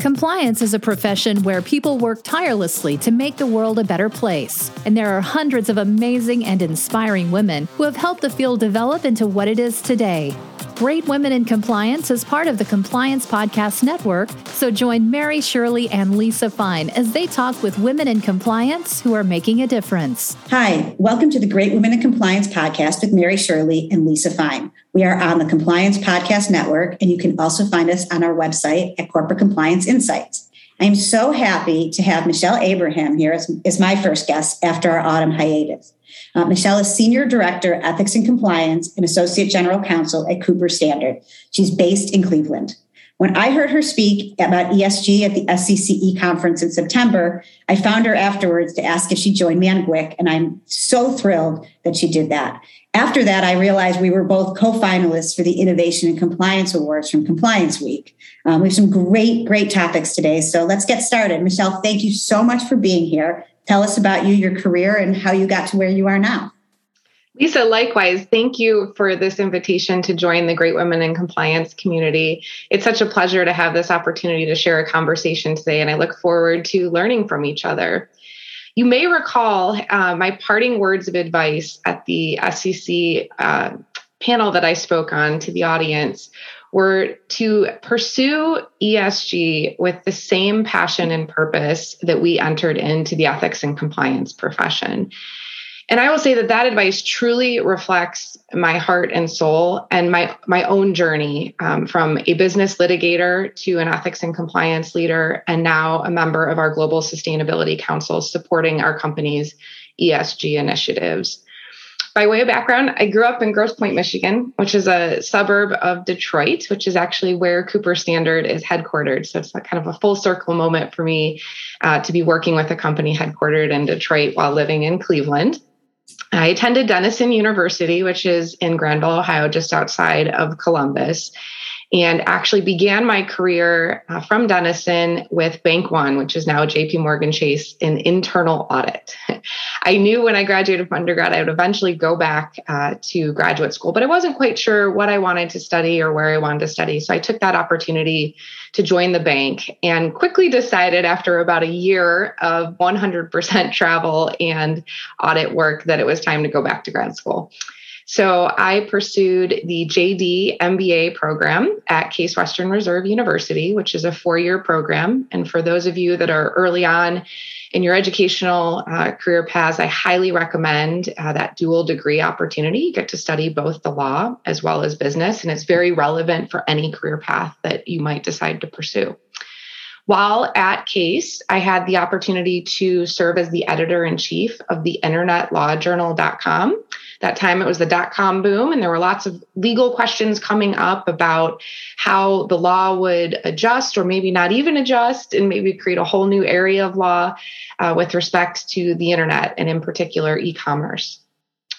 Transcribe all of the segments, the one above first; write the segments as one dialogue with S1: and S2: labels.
S1: Compliance is a profession where people work tirelessly to make the world a better place. And there are hundreds of amazing and inspiring women who have helped the field develop into what it is today. Great Women in Compliance is part of the Compliance Podcast Network, so join Mary Shirley and Lisa Fine as they talk with women in compliance who are making a difference.
S2: Hi, welcome to the Great Women in Compliance podcast with Mary Shirley and Lisa Fine. We are on the Compliance Podcast Network, and you can also find us on our website at Corporate Compliance Insights. I'm so happy to have Michelle Abraham here as, as my first guest after our autumn hiatus. Uh, Michelle is Senior Director, Ethics and Compliance and Associate General Counsel at Cooper Standard. She's based in Cleveland. When I heard her speak about ESG at the SCCE conference in September, I found her afterwards to ask if she joined me on GWIC, and I'm so thrilled that she did that. After that, I realized we were both co finalists for the Innovation and Compliance Awards from Compliance Week. Um, we have some great, great topics today. So let's get started. Michelle, thank you so much for being here. Tell us about you, your career, and how you got to where you are now.
S3: Lisa, likewise, thank you for this invitation to join the Great Women in Compliance community. It's such a pleasure to have this opportunity to share a conversation today, and I look forward to learning from each other. You may recall uh, my parting words of advice at the SCCE uh, panel that I spoke on to the audience were to pursue ESG with the same passion and purpose that we entered into the ethics and compliance profession. And I will say that that advice truly reflects my heart and soul and my my own journey um, from a business litigator to an ethics and compliance leader, and now a member of our global sustainability council supporting our company's ESG initiatives. By way of background, I grew up in Grosse Pointe, Michigan, which is a suburb of Detroit, which is actually where Cooper Standard is headquartered. So it's kind of a full circle moment for me uh, to be working with a company headquartered in Detroit while living in Cleveland. I attended Denison University, which is in Granville, Ohio, just outside of Columbus and actually began my career uh, from Denison with Bank One, which is now JP Morgan Chase in internal audit. I knew when I graduated from undergrad, I would eventually go back uh, to graduate school, but I wasn't quite sure what I wanted to study or where I wanted to study. So I took that opportunity to join the bank and quickly decided after about a year of 100% travel and audit work that it was time to go back to grad school. So I pursued the JD MBA program at Case Western Reserve University, which is a four year program. And for those of you that are early on in your educational uh, career paths, I highly recommend uh, that dual degree opportunity. You get to study both the law as well as business, and it's very relevant for any career path that you might decide to pursue. While at Case, I had the opportunity to serve as the editor in chief of the internetlawjournal.com that time it was the dot com boom, and there were lots of legal questions coming up about how the law would adjust or maybe not even adjust and maybe create a whole new area of law uh, with respect to the internet and, in particular, e commerce.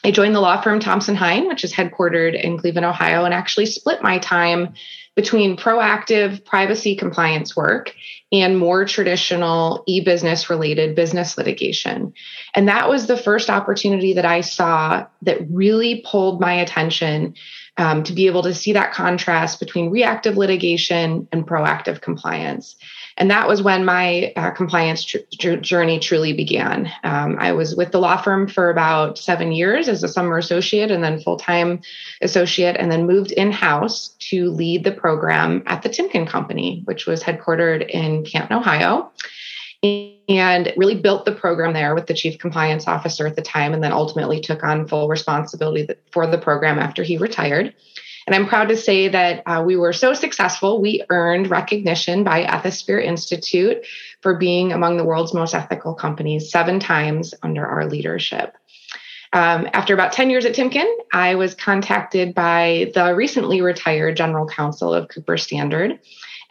S3: I joined the law firm Thompson Hine, which is headquartered in Cleveland, Ohio, and actually split my time between proactive privacy compliance work and more traditional e business related business litigation. And that was the first opportunity that I saw that really pulled my attention um, to be able to see that contrast between reactive litigation and proactive compliance. And that was when my uh, compliance tr- journey truly began. Um, I was with the law firm for about seven years as a summer associate and then full time associate, and then moved in house to lead the program at the Timken Company, which was headquartered in Canton, Ohio and really built the program there with the chief compliance officer at the time and then ultimately took on full responsibility for the program after he retired and I'm proud to say that uh, we were so successful, we earned recognition by Ethisphere Institute for being among the world's most ethical companies seven times under our leadership. Um, after about 10 years at Timken, I was contacted by the recently retired general counsel of Cooper Standard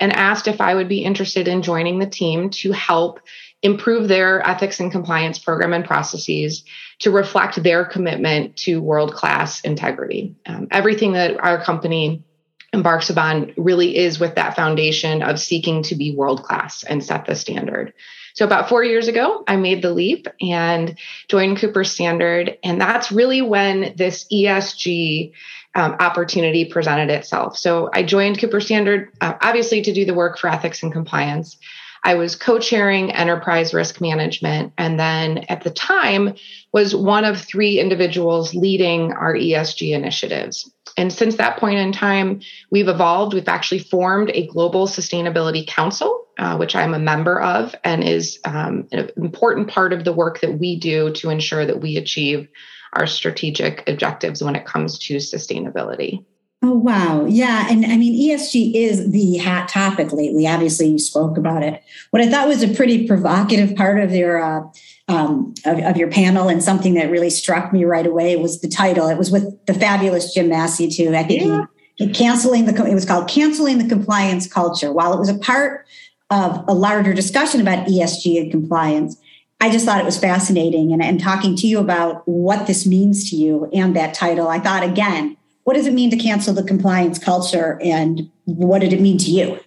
S3: and asked if I would be interested in joining the team to help improve their ethics and compliance program and processes to reflect their commitment to world class integrity. Um, everything that our company embarks upon really is with that foundation of seeking to be world class and set the standard. So, about four years ago, I made the leap and joined Cooper Standard. And that's really when this ESG um, opportunity presented itself. So, I joined Cooper Standard, uh, obviously, to do the work for ethics and compliance. I was co-chairing enterprise risk management and then at the time was one of three individuals leading our ESG initiatives. And since that point in time, we've evolved. We've actually formed a global sustainability council, uh, which I'm a member of, and is um, an important part of the work that we do to ensure that we achieve our strategic objectives when it comes to sustainability.
S2: Oh, wow. Yeah. And I mean, ESG is the hot topic lately. Obviously, you spoke about it. What I thought was a pretty provocative part of your, uh, um, of, of, your panel and something that really struck me right away was the title. It was with the fabulous Jim Massey, too. I think yeah. he, he canceling the, it was called Canceling the Compliance Culture. While it was a part of a larger discussion about ESG and compliance, I just thought it was fascinating. And, and talking to you about what this means to you and that title, I thought, again, what does it mean to cancel the compliance culture and what did it mean to you?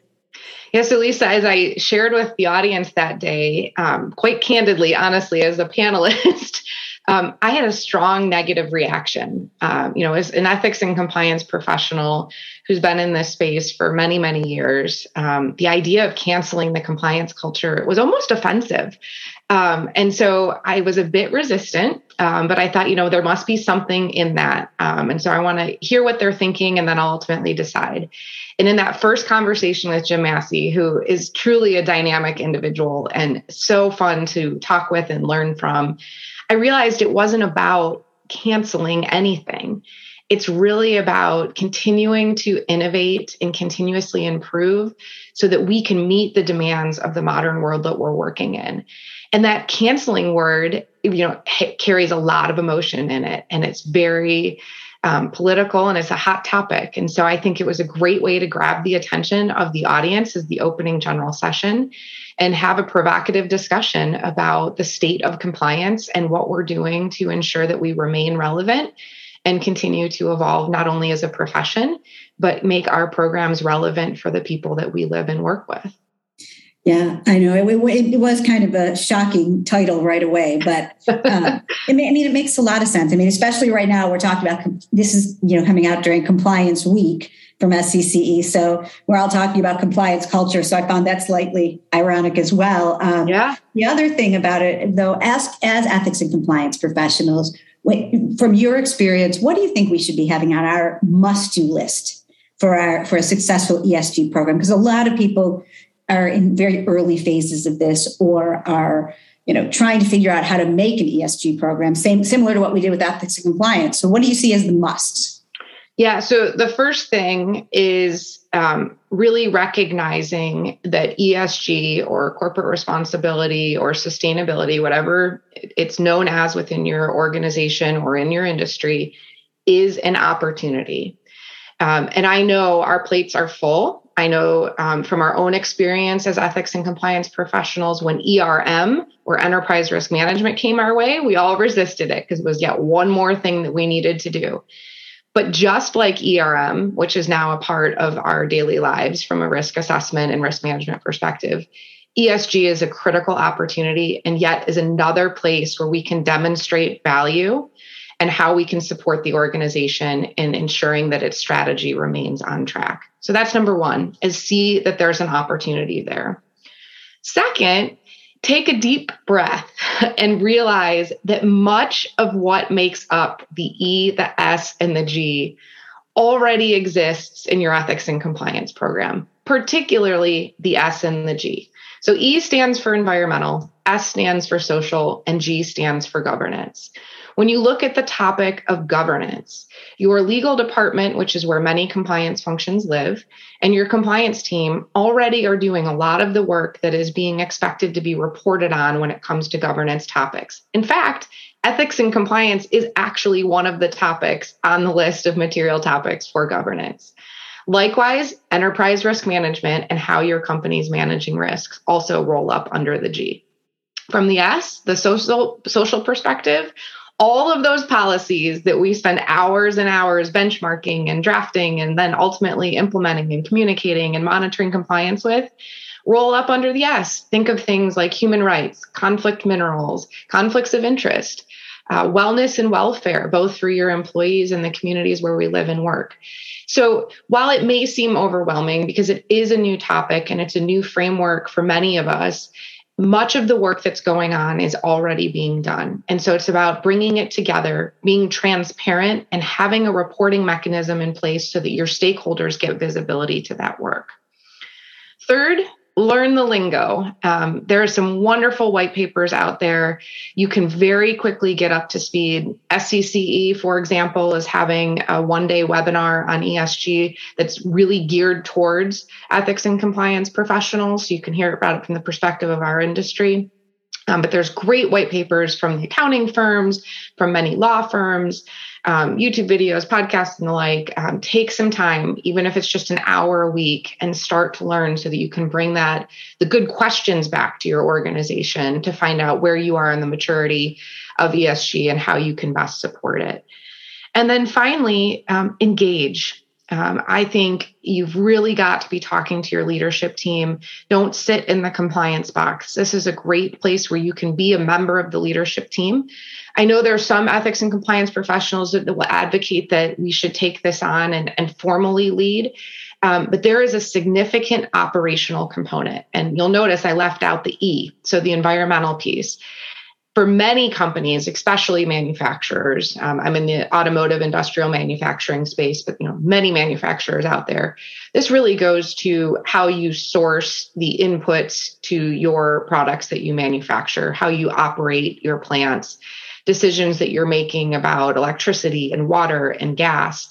S3: Yeah, so Lisa, as I shared with the audience that day, um, quite candidly, honestly, as a panelist, um, I had a strong negative reaction. Um, you know, as an ethics and compliance professional who's been in this space for many, many years, um, the idea of canceling the compliance culture was almost offensive. Um, and so I was a bit resistant, um, but I thought, you know, there must be something in that. Um, and so I want to hear what they're thinking and then I'll ultimately decide. And in that first conversation with Jim Massey, who is truly a dynamic individual and so fun to talk with and learn from, I realized it wasn't about canceling anything. It's really about continuing to innovate and continuously improve so that we can meet the demands of the modern world that we're working in. And that canceling word, you know, carries a lot of emotion in it. And it's very um, political and it's a hot topic. And so I think it was a great way to grab the attention of the audience as the opening general session and have a provocative discussion about the state of compliance and what we're doing to ensure that we remain relevant and continue to evolve not only as a profession, but make our programs relevant for the people that we live and work with.
S2: Yeah, I know it, it, was kind of a shocking title right away, but uh, I mean, it makes a lot of sense. I mean, especially right now, we're talking about this is you know coming out during Compliance Week from SCCE, so we're all talking about compliance culture. So I found that slightly ironic as well. Um,
S3: yeah.
S2: The other thing about it, though, as as ethics and compliance professionals, from your experience, what do you think we should be having on our must-do list for our for a successful ESG program? Because a lot of people are in very early phases of this or are you know trying to figure out how to make an esg program same similar to what we did with ethics and compliance so what do you see as the musts
S3: yeah so the first thing is um, really recognizing that esg or corporate responsibility or sustainability whatever it's known as within your organization or in your industry is an opportunity um, and i know our plates are full I know um, from our own experience as ethics and compliance professionals, when ERM or enterprise risk management came our way, we all resisted it because it was yet one more thing that we needed to do. But just like ERM, which is now a part of our daily lives from a risk assessment and risk management perspective, ESG is a critical opportunity and yet is another place where we can demonstrate value and how we can support the organization in ensuring that its strategy remains on track. So that's number one is see that there's an opportunity there. Second, take a deep breath and realize that much of what makes up the E, the S, and the G already exists in your ethics and compliance program, particularly the S and the G. So E stands for environmental, S stands for social, and G stands for governance. When you look at the topic of governance, your legal department, which is where many compliance functions live, and your compliance team already are doing a lot of the work that is being expected to be reported on when it comes to governance topics. In fact, ethics and compliance is actually one of the topics on the list of material topics for governance. Likewise, enterprise risk management and how your company is managing risks also roll up under the G. From the S, the social social perspective, all of those policies that we spend hours and hours benchmarking and drafting and then ultimately implementing and communicating and monitoring compliance with roll up under the S. Think of things like human rights, conflict minerals, conflicts of interest, uh, wellness and welfare, both for your employees and the communities where we live and work. So while it may seem overwhelming because it is a new topic and it's a new framework for many of us, much of the work that's going on is already being done. And so it's about bringing it together, being transparent, and having a reporting mechanism in place so that your stakeholders get visibility to that work. Third, learn the lingo. Um, there are some wonderful white papers out there. You can very quickly get up to speed. SCCE, for example, is having a one day webinar on ESG that's really geared towards ethics and compliance professionals. So you can hear about it from the perspective of our industry. Um, but there's great white papers from the accounting firms, from many law firms um, YouTube videos, podcasts, and the like, um, take some time, even if it's just an hour a week, and start to learn so that you can bring that the good questions back to your organization to find out where you are in the maturity of ESG and how you can best support it. And then finally, um, engage. Um, I think you've really got to be talking to your leadership team. Don't sit in the compliance box. This is a great place where you can be a member of the leadership team. I know there are some ethics and compliance professionals that, will advocate that we should take this on and, and formally lead. Um, but there is a significant operational component. And you'll notice I left out the E, so the environmental piece for many companies, especially manufacturers, um, I'm in the automotive industrial manufacturing space, but you know many manufacturers out there. This really goes to how you source the inputs to your products that you manufacture, how you operate your plants, decisions that you're making about electricity and water and gas.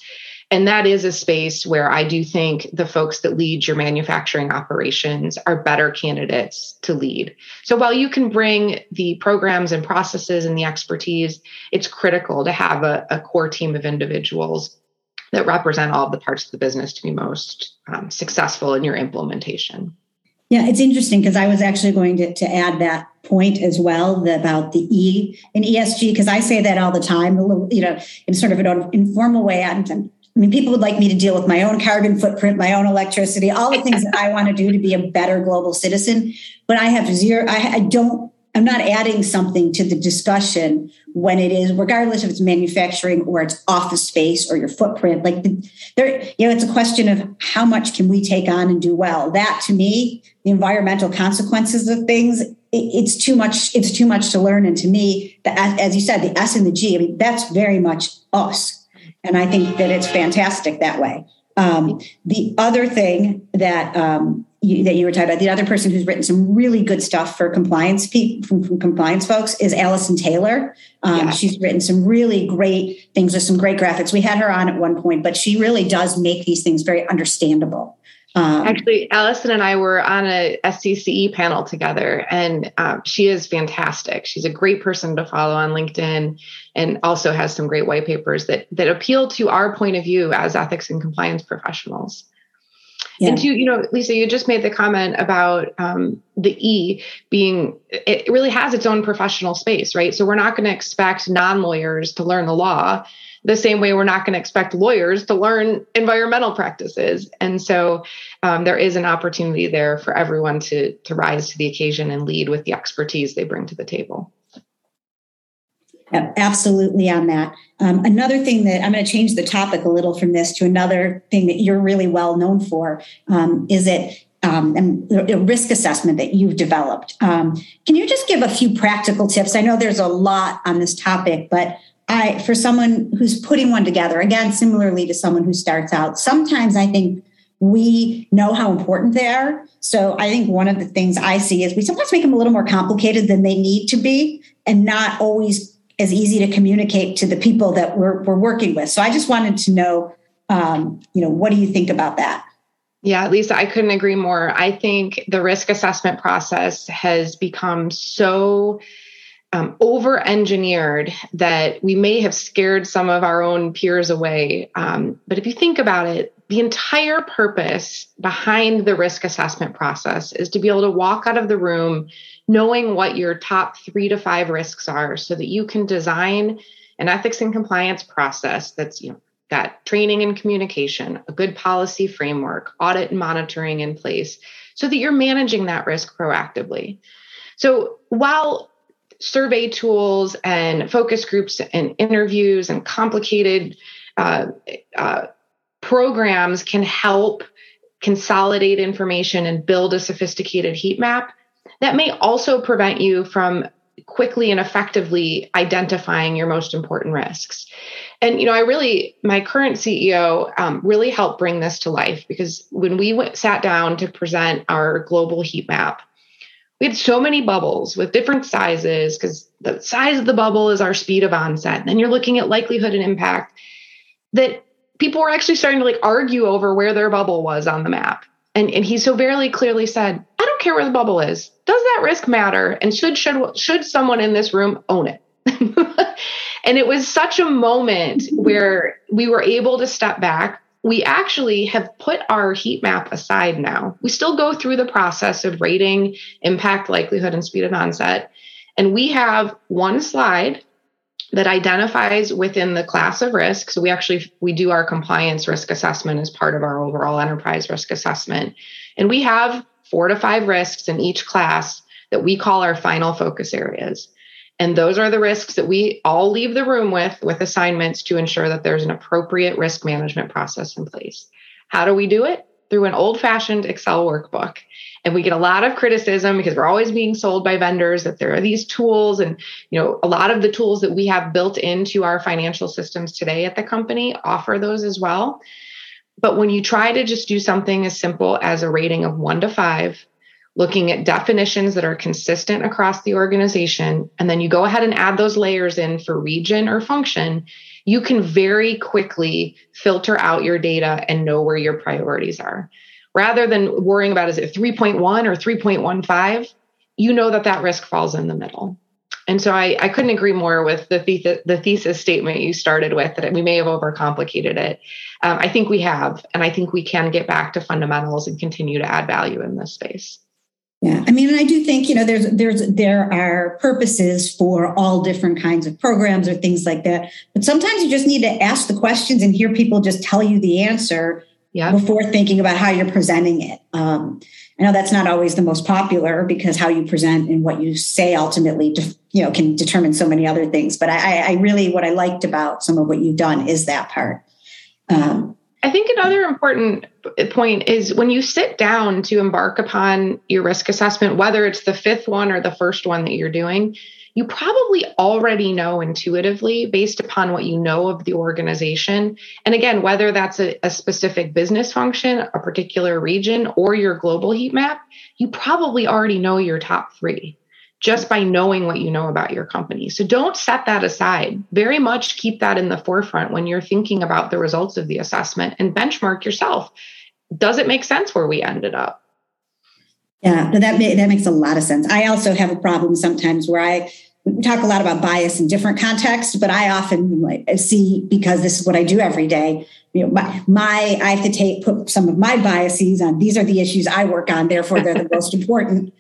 S3: And that is a space where I do think the folks that lead your manufacturing operations are better candidates to lead. So while you can bring the programs and processes and the expertise, it's critical to have a, a core team of individuals that represent all of the parts of the business to be most um, successful in your implementation.
S2: Yeah, it's interesting because I was actually going to, to add that point as well the, about the E in ESG, because I say that all the time, little, you know, in sort of an informal way. And I mean, people would like me to deal with my own carbon footprint, my own electricity, all the things that I want to do to be a better global citizen. But I have zero, I, I don't, I'm not adding something to the discussion when it is, regardless if it's manufacturing or it's office space or your footprint. Like there, you know, it's a question of how much can we take on and do well. That to me, the environmental consequences of things, it's too much. It's too much to learn. And to me, the, as you said, the S and the G. I mean, that's very much us and I think that it's fantastic that way. Um, the other thing that um, you, that you were talking about, the other person who's written some really good stuff for compliance from, from compliance folks is Allison Taylor. Um, yeah. She's written some really great things with some great graphics. We had her on at one point, but she really does make these things very understandable.
S3: Um, Actually, Allison and I were on a SCCE panel together, and um, she is fantastic. She's a great person to follow on LinkedIn, and also has some great white papers that that appeal to our point of view as ethics and compliance professionals. Yeah. And to you know, Lisa, you just made the comment about um, the E being it really has its own professional space, right? So we're not going to expect non lawyers to learn the law the same way we're not going to expect lawyers to learn environmental practices. And so um, there is an opportunity there for everyone to, to rise to the occasion and lead with the expertise they bring to the table.
S2: Absolutely on that. Um, another thing that I'm going to change the topic a little from this to another thing that you're really well known for um, is that um, and the risk assessment that you've developed. Um, can you just give a few practical tips? I know there's a lot on this topic, but I, for someone who's putting one together, again, similarly to someone who starts out, sometimes I think we know how important they are. So I think one of the things I see is we sometimes make them a little more complicated than they need to be and not always as easy to communicate to the people that we're, we're working with. So I just wanted to know, um, you know, what do you think about that?
S3: Yeah, Lisa, I couldn't agree more. I think the risk assessment process has become so um, over engineered that we may have scared some of our own peers away. Um, but if you think about it, the entire purpose behind the risk assessment process is to be able to walk out of the room knowing what your top three to five risks are so that you can design an ethics and compliance process that's you know got training and communication a good policy framework audit and monitoring in place so that you're managing that risk proactively. So while survey tools and focus groups and interviews and complicated uh, uh, programs can help consolidate information and build a sophisticated heat map, that may also prevent you from quickly and effectively identifying your most important risks. And you know, I really, my current CEO um, really helped bring this to life because when we sat down to present our global heat map, we had so many bubbles with different sizes because the size of the bubble is our speed of onset. And then you're looking at likelihood and impact that people were actually starting to like argue over where their bubble was on the map. And, and he so very clearly said, I don't care where the bubble is. Does that risk matter? And should should should someone in this room own it? and it was such a moment where we were able to step back. We actually have put our heat map aside now. We still go through the process of rating impact, likelihood, and speed of onset. And we have one slide that identifies within the class of risk so we actually we do our compliance risk assessment as part of our overall enterprise risk assessment and we have four to five risks in each class that we call our final focus areas and those are the risks that we all leave the room with with assignments to ensure that there's an appropriate risk management process in place. How do we do it? Through an old fashioned excel workbook. And we get a lot of criticism because we're always being sold by vendors that there are these tools and you know a lot of the tools that we have built into our financial systems today at the company offer those as well. But when you try to just do something as simple as a rating of 1 to 5 looking at definitions that are consistent across the organization and then you go ahead and add those layers in for region or function you can very quickly filter out your data and know where your priorities are rather than worrying about is it 3.1 or 3.15 you know that that risk falls in the middle and so I, I couldn't agree more with the, thesis, the thesis statement you started with that we may have overcomplicated it. Um, I think we have, and I think we can get back to fundamentals and continue to add value in this space.
S2: Yeah, I mean, and I do think you know there's there's there are purposes for all different kinds of programs or things like that. But sometimes you just need to ask the questions and hear people just tell you the answer yeah. before thinking about how you're presenting it. Um, I know that's not always the most popular because how you present and what you say ultimately, you know, can determine so many other things. But I, I really, what I liked about some of what you've done is that part.
S3: Um, I think another important point is when you sit down to embark upon your risk assessment, whether it's the fifth one or the first one that you're doing, you probably already know intuitively based upon what you know of the organization. And again, whether that's a, a, specific business function, a particular region, or your global heat map, you probably already know your top three just by knowing what you know about your company. So don't set that aside. Very much keep that in the forefront when you're thinking about the results of the assessment and benchmark yourself. Does it make sense where we ended up?
S2: Yeah, that that makes a lot of sense. I also have a problem sometimes where I talk a lot about bias in different contexts, but I often like, see because this is what I do every day. You know, my, my I have to take put some of my biases on. These are the issues I work on, therefore they're the most important.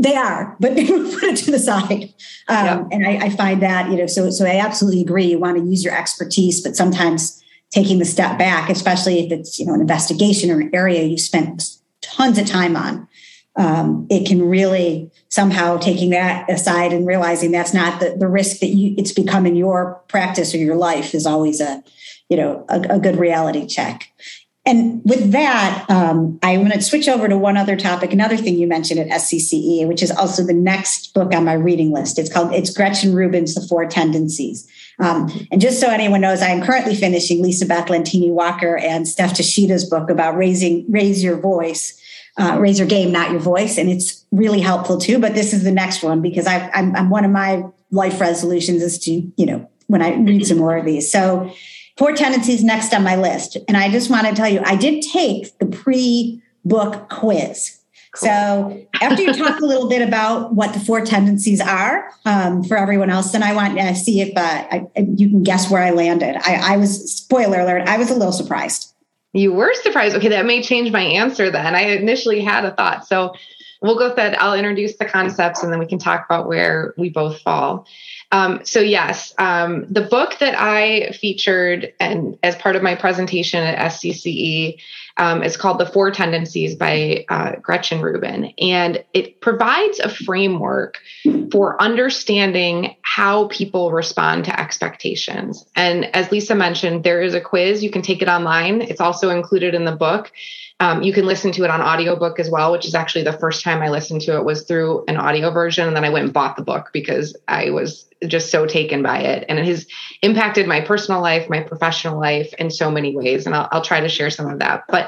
S2: They are, but put it to the side. Um, yeah. And I, I find that you know, so so I absolutely agree. You want to use your expertise, but sometimes taking the step back, especially if it's you know an investigation or an area you spent tons of time on um, it can really somehow taking that aside and realizing that's not the, the risk that you it's become in your practice or your life is always a you know a, a good reality check and with that um, i'm going to switch over to one other topic another thing you mentioned at scce which is also the next book on my reading list it's called it's gretchen rubin's the four tendencies um, and just so anyone knows i am currently finishing lisa beth walker and steph tashida's book about raising raise your voice uh, raise your game, not your voice. And it's really helpful too. But this is the next one because I, I'm, I'm one of my life resolutions is to, you know, when I read some more of these. So, four tendencies next on my list. And I just want to tell you, I did take the pre book quiz. Cool. So, after you talk a little bit about what the four tendencies are um, for everyone else, then I want to see if uh, I, you can guess where I landed. I, I was, spoiler alert, I was a little surprised.
S3: You were surprised. Okay, that may change my answer then. I initially had a thought. So, we'll go through I'll introduce the concepts and then we can talk about where we both fall. Um, so yes, um, the book that I featured and as part of my presentation at SCCE um, is called The Four Tendencies by uh, Gretchen Rubin. And it provides a framework for understanding how people respond to expectations. And as Lisa mentioned, there is a quiz. You can take it online. It's also included in the book. Um, you can listen to it on audiobook as well, which is actually the first time I listened to it was through an audio version. And then I went and bought the book because I was just so taken by it. And it has impacted my personal life, my professional life in so many ways. And I'll, I'll try to share some of that. But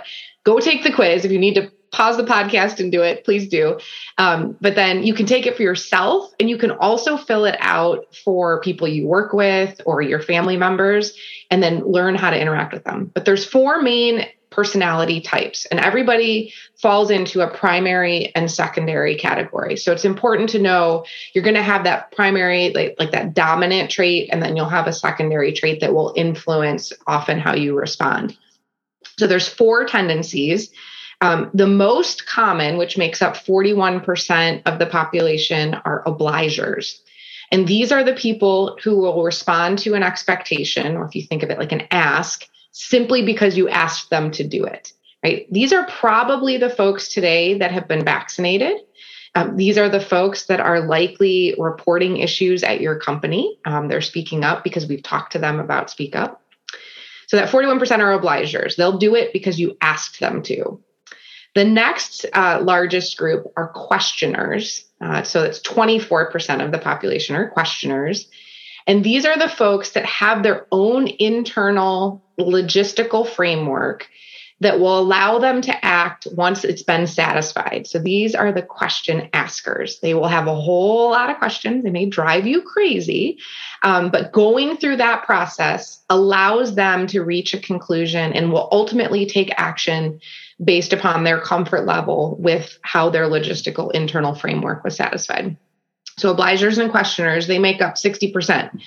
S3: go take the quiz. If you need to pause the podcast and do it, please do. Um, but then you can take it for yourself and you can also fill it out for people you work with or your family members and then learn how to interact with them. But there's four main personality types, and everybody falls into a primary and secondary category. So it's important to know you're going to have that primary, like, like that dominant trait, and then you'll have a secondary trait that will influence often how you respond. So there's four tendencies. Um, the most common, which makes up 41% of the population, are obligers. And these are the people who will respond to an expectation, or if you think of it like an ask, simply because you asked them to do it, right? These are probably the folks today that have been vaccinated. Um, these are the folks that are likely reporting issues at your company. Um, they're speaking up because we've talked to them about speak up. So that 41% are obligers. They'll do it because you asked them to. The next uh, largest group are questioners. Uh, so that's 24% of the population are questioners. And these are the folks that have their own internal logistical framework that will allow them to act once it's been satisfied. So these are the question askers. They will have a whole lot of questions. They may drive you crazy, um, but going through that process allows them to reach a conclusion and will ultimately take action based upon their comfort level with how their logistical internal framework was satisfied. So obligers and questioners, they make up 60%.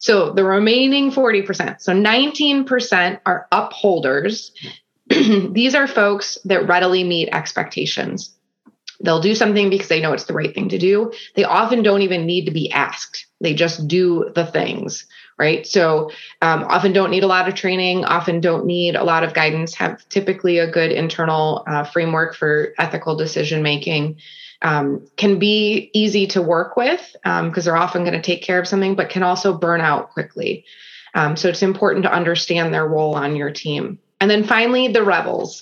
S3: So the remaining 40%, so 19% are upholders. These are folks that readily meet expectations. They'll do something because they know it's the right thing to do. They often don't even need to be asked, they just do the things, right? So um, often don't need a lot of training, often don't need a lot of guidance, have typically a good internal uh, framework for ethical decision making um, can be easy to work with because um, they're often going to take care of something, but can also burn out quickly. Um, so it's important to understand their role on your team. And then finally, the rebels.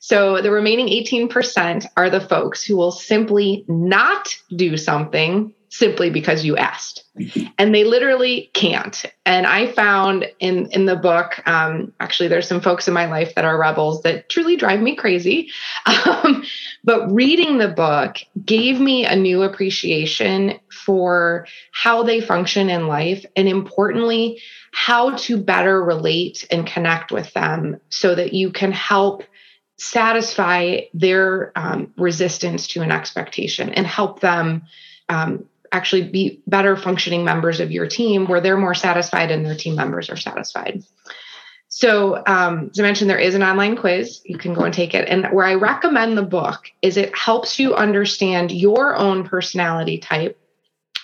S3: So the remaining 18% are the folks who will simply not do something simply because you asked. And they literally can't. And i found in in the book um, actually there's some folks in my life that are rebels that truly drive me crazy. Um, but reading the book gave me a new appreciation for how they function in life and importantly how to better relate and connect with them so that you can help satisfy their um, resistance to an expectation and help them um, actually be better functioning members of your team where they're more satisfied and their team members are satisfied. So, um, as I mentioned, there is an online quiz. You can go and take it. And where I recommend the book is it helps you understand your own personality type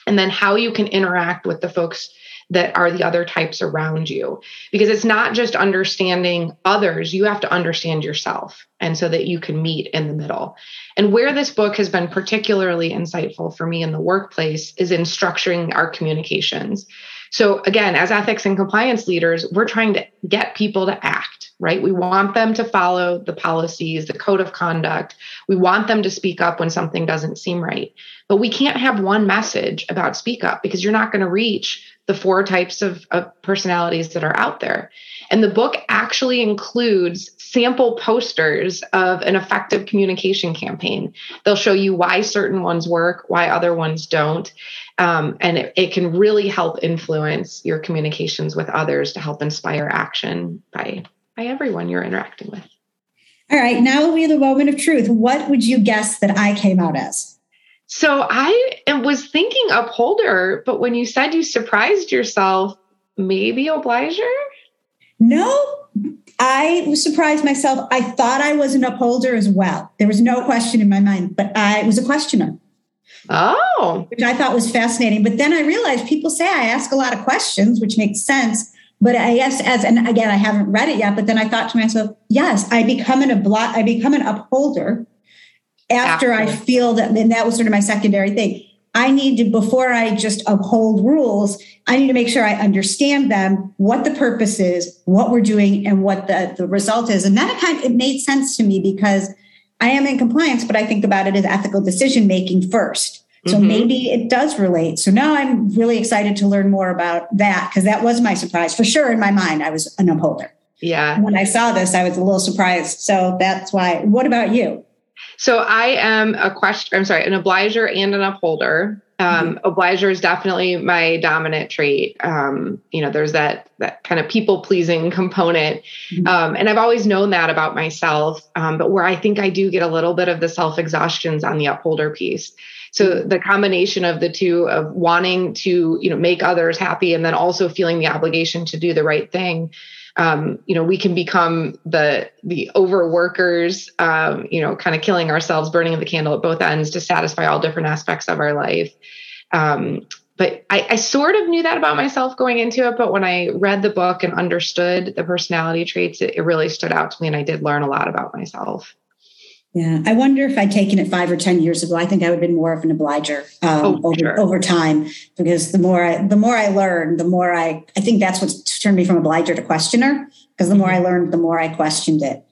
S3: and then how you can interact with the folks that are the other types around you. Because it's not just understanding others, you have to understand yourself. And so that you can meet in the middle. And where this book has been particularly insightful for me in the workplace is in structuring our communications. So, again, as ethics and compliance leaders, we're trying to get people to act, right? We want them to follow the policies, the code of conduct. We want them to speak up when something doesn't seem right. But we can't have one message about speak up because you're not going to reach the four types of, of personalities that are out there. And the book actually includes sample posters of an effective communication campaign. They'll show you why certain ones work, why other ones don't. Um, and it, it can really help influence your communications with others to help inspire action by, by everyone you're interacting with.
S2: All right, now we have the moment of truth. What would you guess that I came out as?
S3: So I was thinking upholder, but when you said you surprised yourself, maybe obliger?
S2: No, I was surprised myself. I thought I was an upholder as well. There was no question in my mind, but I was a questioner.
S3: Oh.
S2: Which I thought was fascinating. But then I realized people say I ask a lot of questions, which makes sense. But I guess as and again, I haven't read it yet, but then I thought to myself, yes, I become an obli- I become an upholder after, after. I feel that, and that was sort of my secondary thing. I need to, before I just uphold rules, I need to make sure I understand them, what the purpose is, what we're doing, and what the, the result is. And that kind of, it made sense to me because I am in compliance, but I think about it as ethical decision making first. So mm-hmm. maybe it does relate. So now I'm really excited to learn more about that because that was my surprise. For sure, in my mind, I was an upholder.
S3: Yeah.
S2: And when I saw this, I was a little surprised. So that's why. What about you?
S3: So I am a question. I'm sorry, an obliger and an upholder. Um, mm-hmm. Obliger is definitely my dominant trait. Um, you know, there's that that kind of people pleasing component, mm-hmm. um, and I've always known that about myself. Um, but where I think I do get a little bit of the self exhaustions on the upholder piece. So the combination of the two of wanting to, you know, make others happy and then also feeling the obligation to do the right thing. Um, you know, we can become the the overworkers, um, you know, kind of killing ourselves, burning the candle at both ends to satisfy all different aspects of our life. Um, but I, I, sort of knew that about myself going into it. But when I read the book and understood the personality traits, it, it really stood out to me, and I did learn a lot about myself.
S2: Yeah, I wonder if I'd taken it five or ten years ago. I think I would have been more of an obliger um, oh, over, sure. over time because the more I the more I learned, the more I I think that's what's turned me from obliger to questioner. Because the more I mm-hmm. learned, the more I questioned it.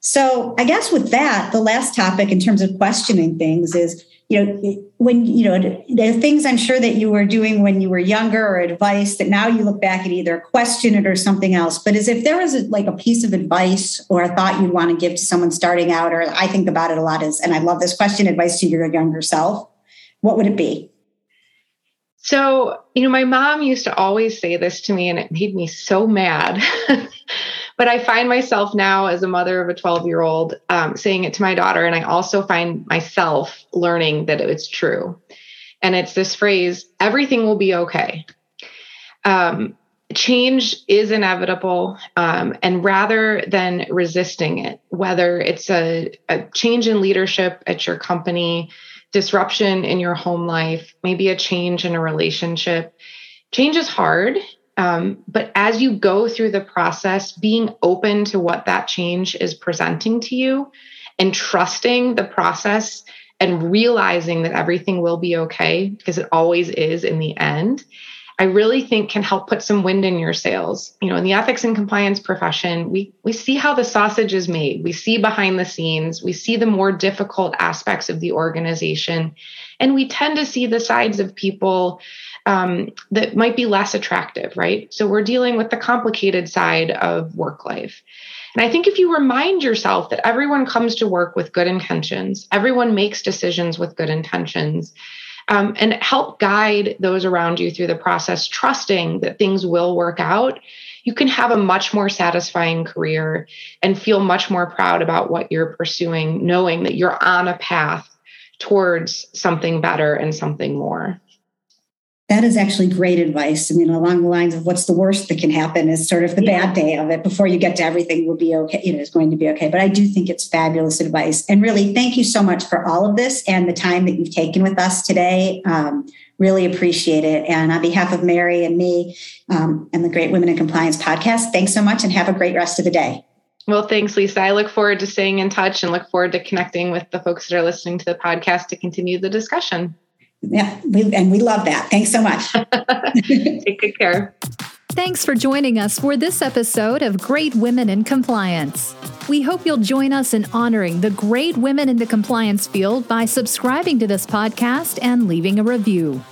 S2: So I guess with that, the last topic in terms of questioning things is you know, when, you know, are things I'm sure that you were doing when you were younger or advice that now you look back and either question it or something else. But as if there was a, like a piece of advice or a thought you'd want to give to someone starting out, or I think about it a lot is, and I love this question, advice to your younger self, what would it be?
S3: So, you know, my mom used to always say this to me and it made me so mad. but I find myself now, as a mother of a 12 year old, um, saying it to my daughter. And I also find myself learning that it's true. And it's this phrase everything will be okay. Um, change is inevitable. Um, and rather than resisting it, whether it's a, a change in leadership at your company, disruption in your home life, maybe a change in a relationship, change is hard um, but as you go through the process, being open to what that change is presenting to you and trusting the process and realizing that everything will be okay because it always is in the end, I really think can help put some wind in your sails. You know, in the ethics and compliance profession, we we see how the sausage is made. We see behind the scenes, we see the more difficult aspects of the organization, and we tend to see the sides of people um, that might be less attractive, right? So we're dealing with the complicated side of work life. And I think if you remind yourself that everyone comes to work with good intentions, everyone makes decisions with good intentions, um, and help guide those around you through the process, trusting that things will work out, you can have a much more satisfying career and feel much more proud about what you're pursuing, knowing that you're on a path towards something better and something more
S2: that is actually great advice. I mean, along the lines of what's the worst that can happen is sort of the yeah. bad day of it before you get to everything will be okay, you know, it's going to be okay. But I do think it's fabulous advice. And really, thank you so much for all of this and the time that you've taken with us today. Um, really appreciate it. And on behalf of Mary and me um, and the Great Women in Compliance podcast, thanks so much and have a great rest of the day.
S3: Well, thanks, Lisa. I look forward to staying in touch and look forward to connecting with the folks that are listening to the podcast to continue the discussion.
S2: Yeah, we, and we love that. Thanks so much.
S3: Take good care.
S1: Thanks for joining us for this episode of Great Women in Compliance. We hope you'll join us in honoring the great women in the compliance field by subscribing to this podcast and leaving a review.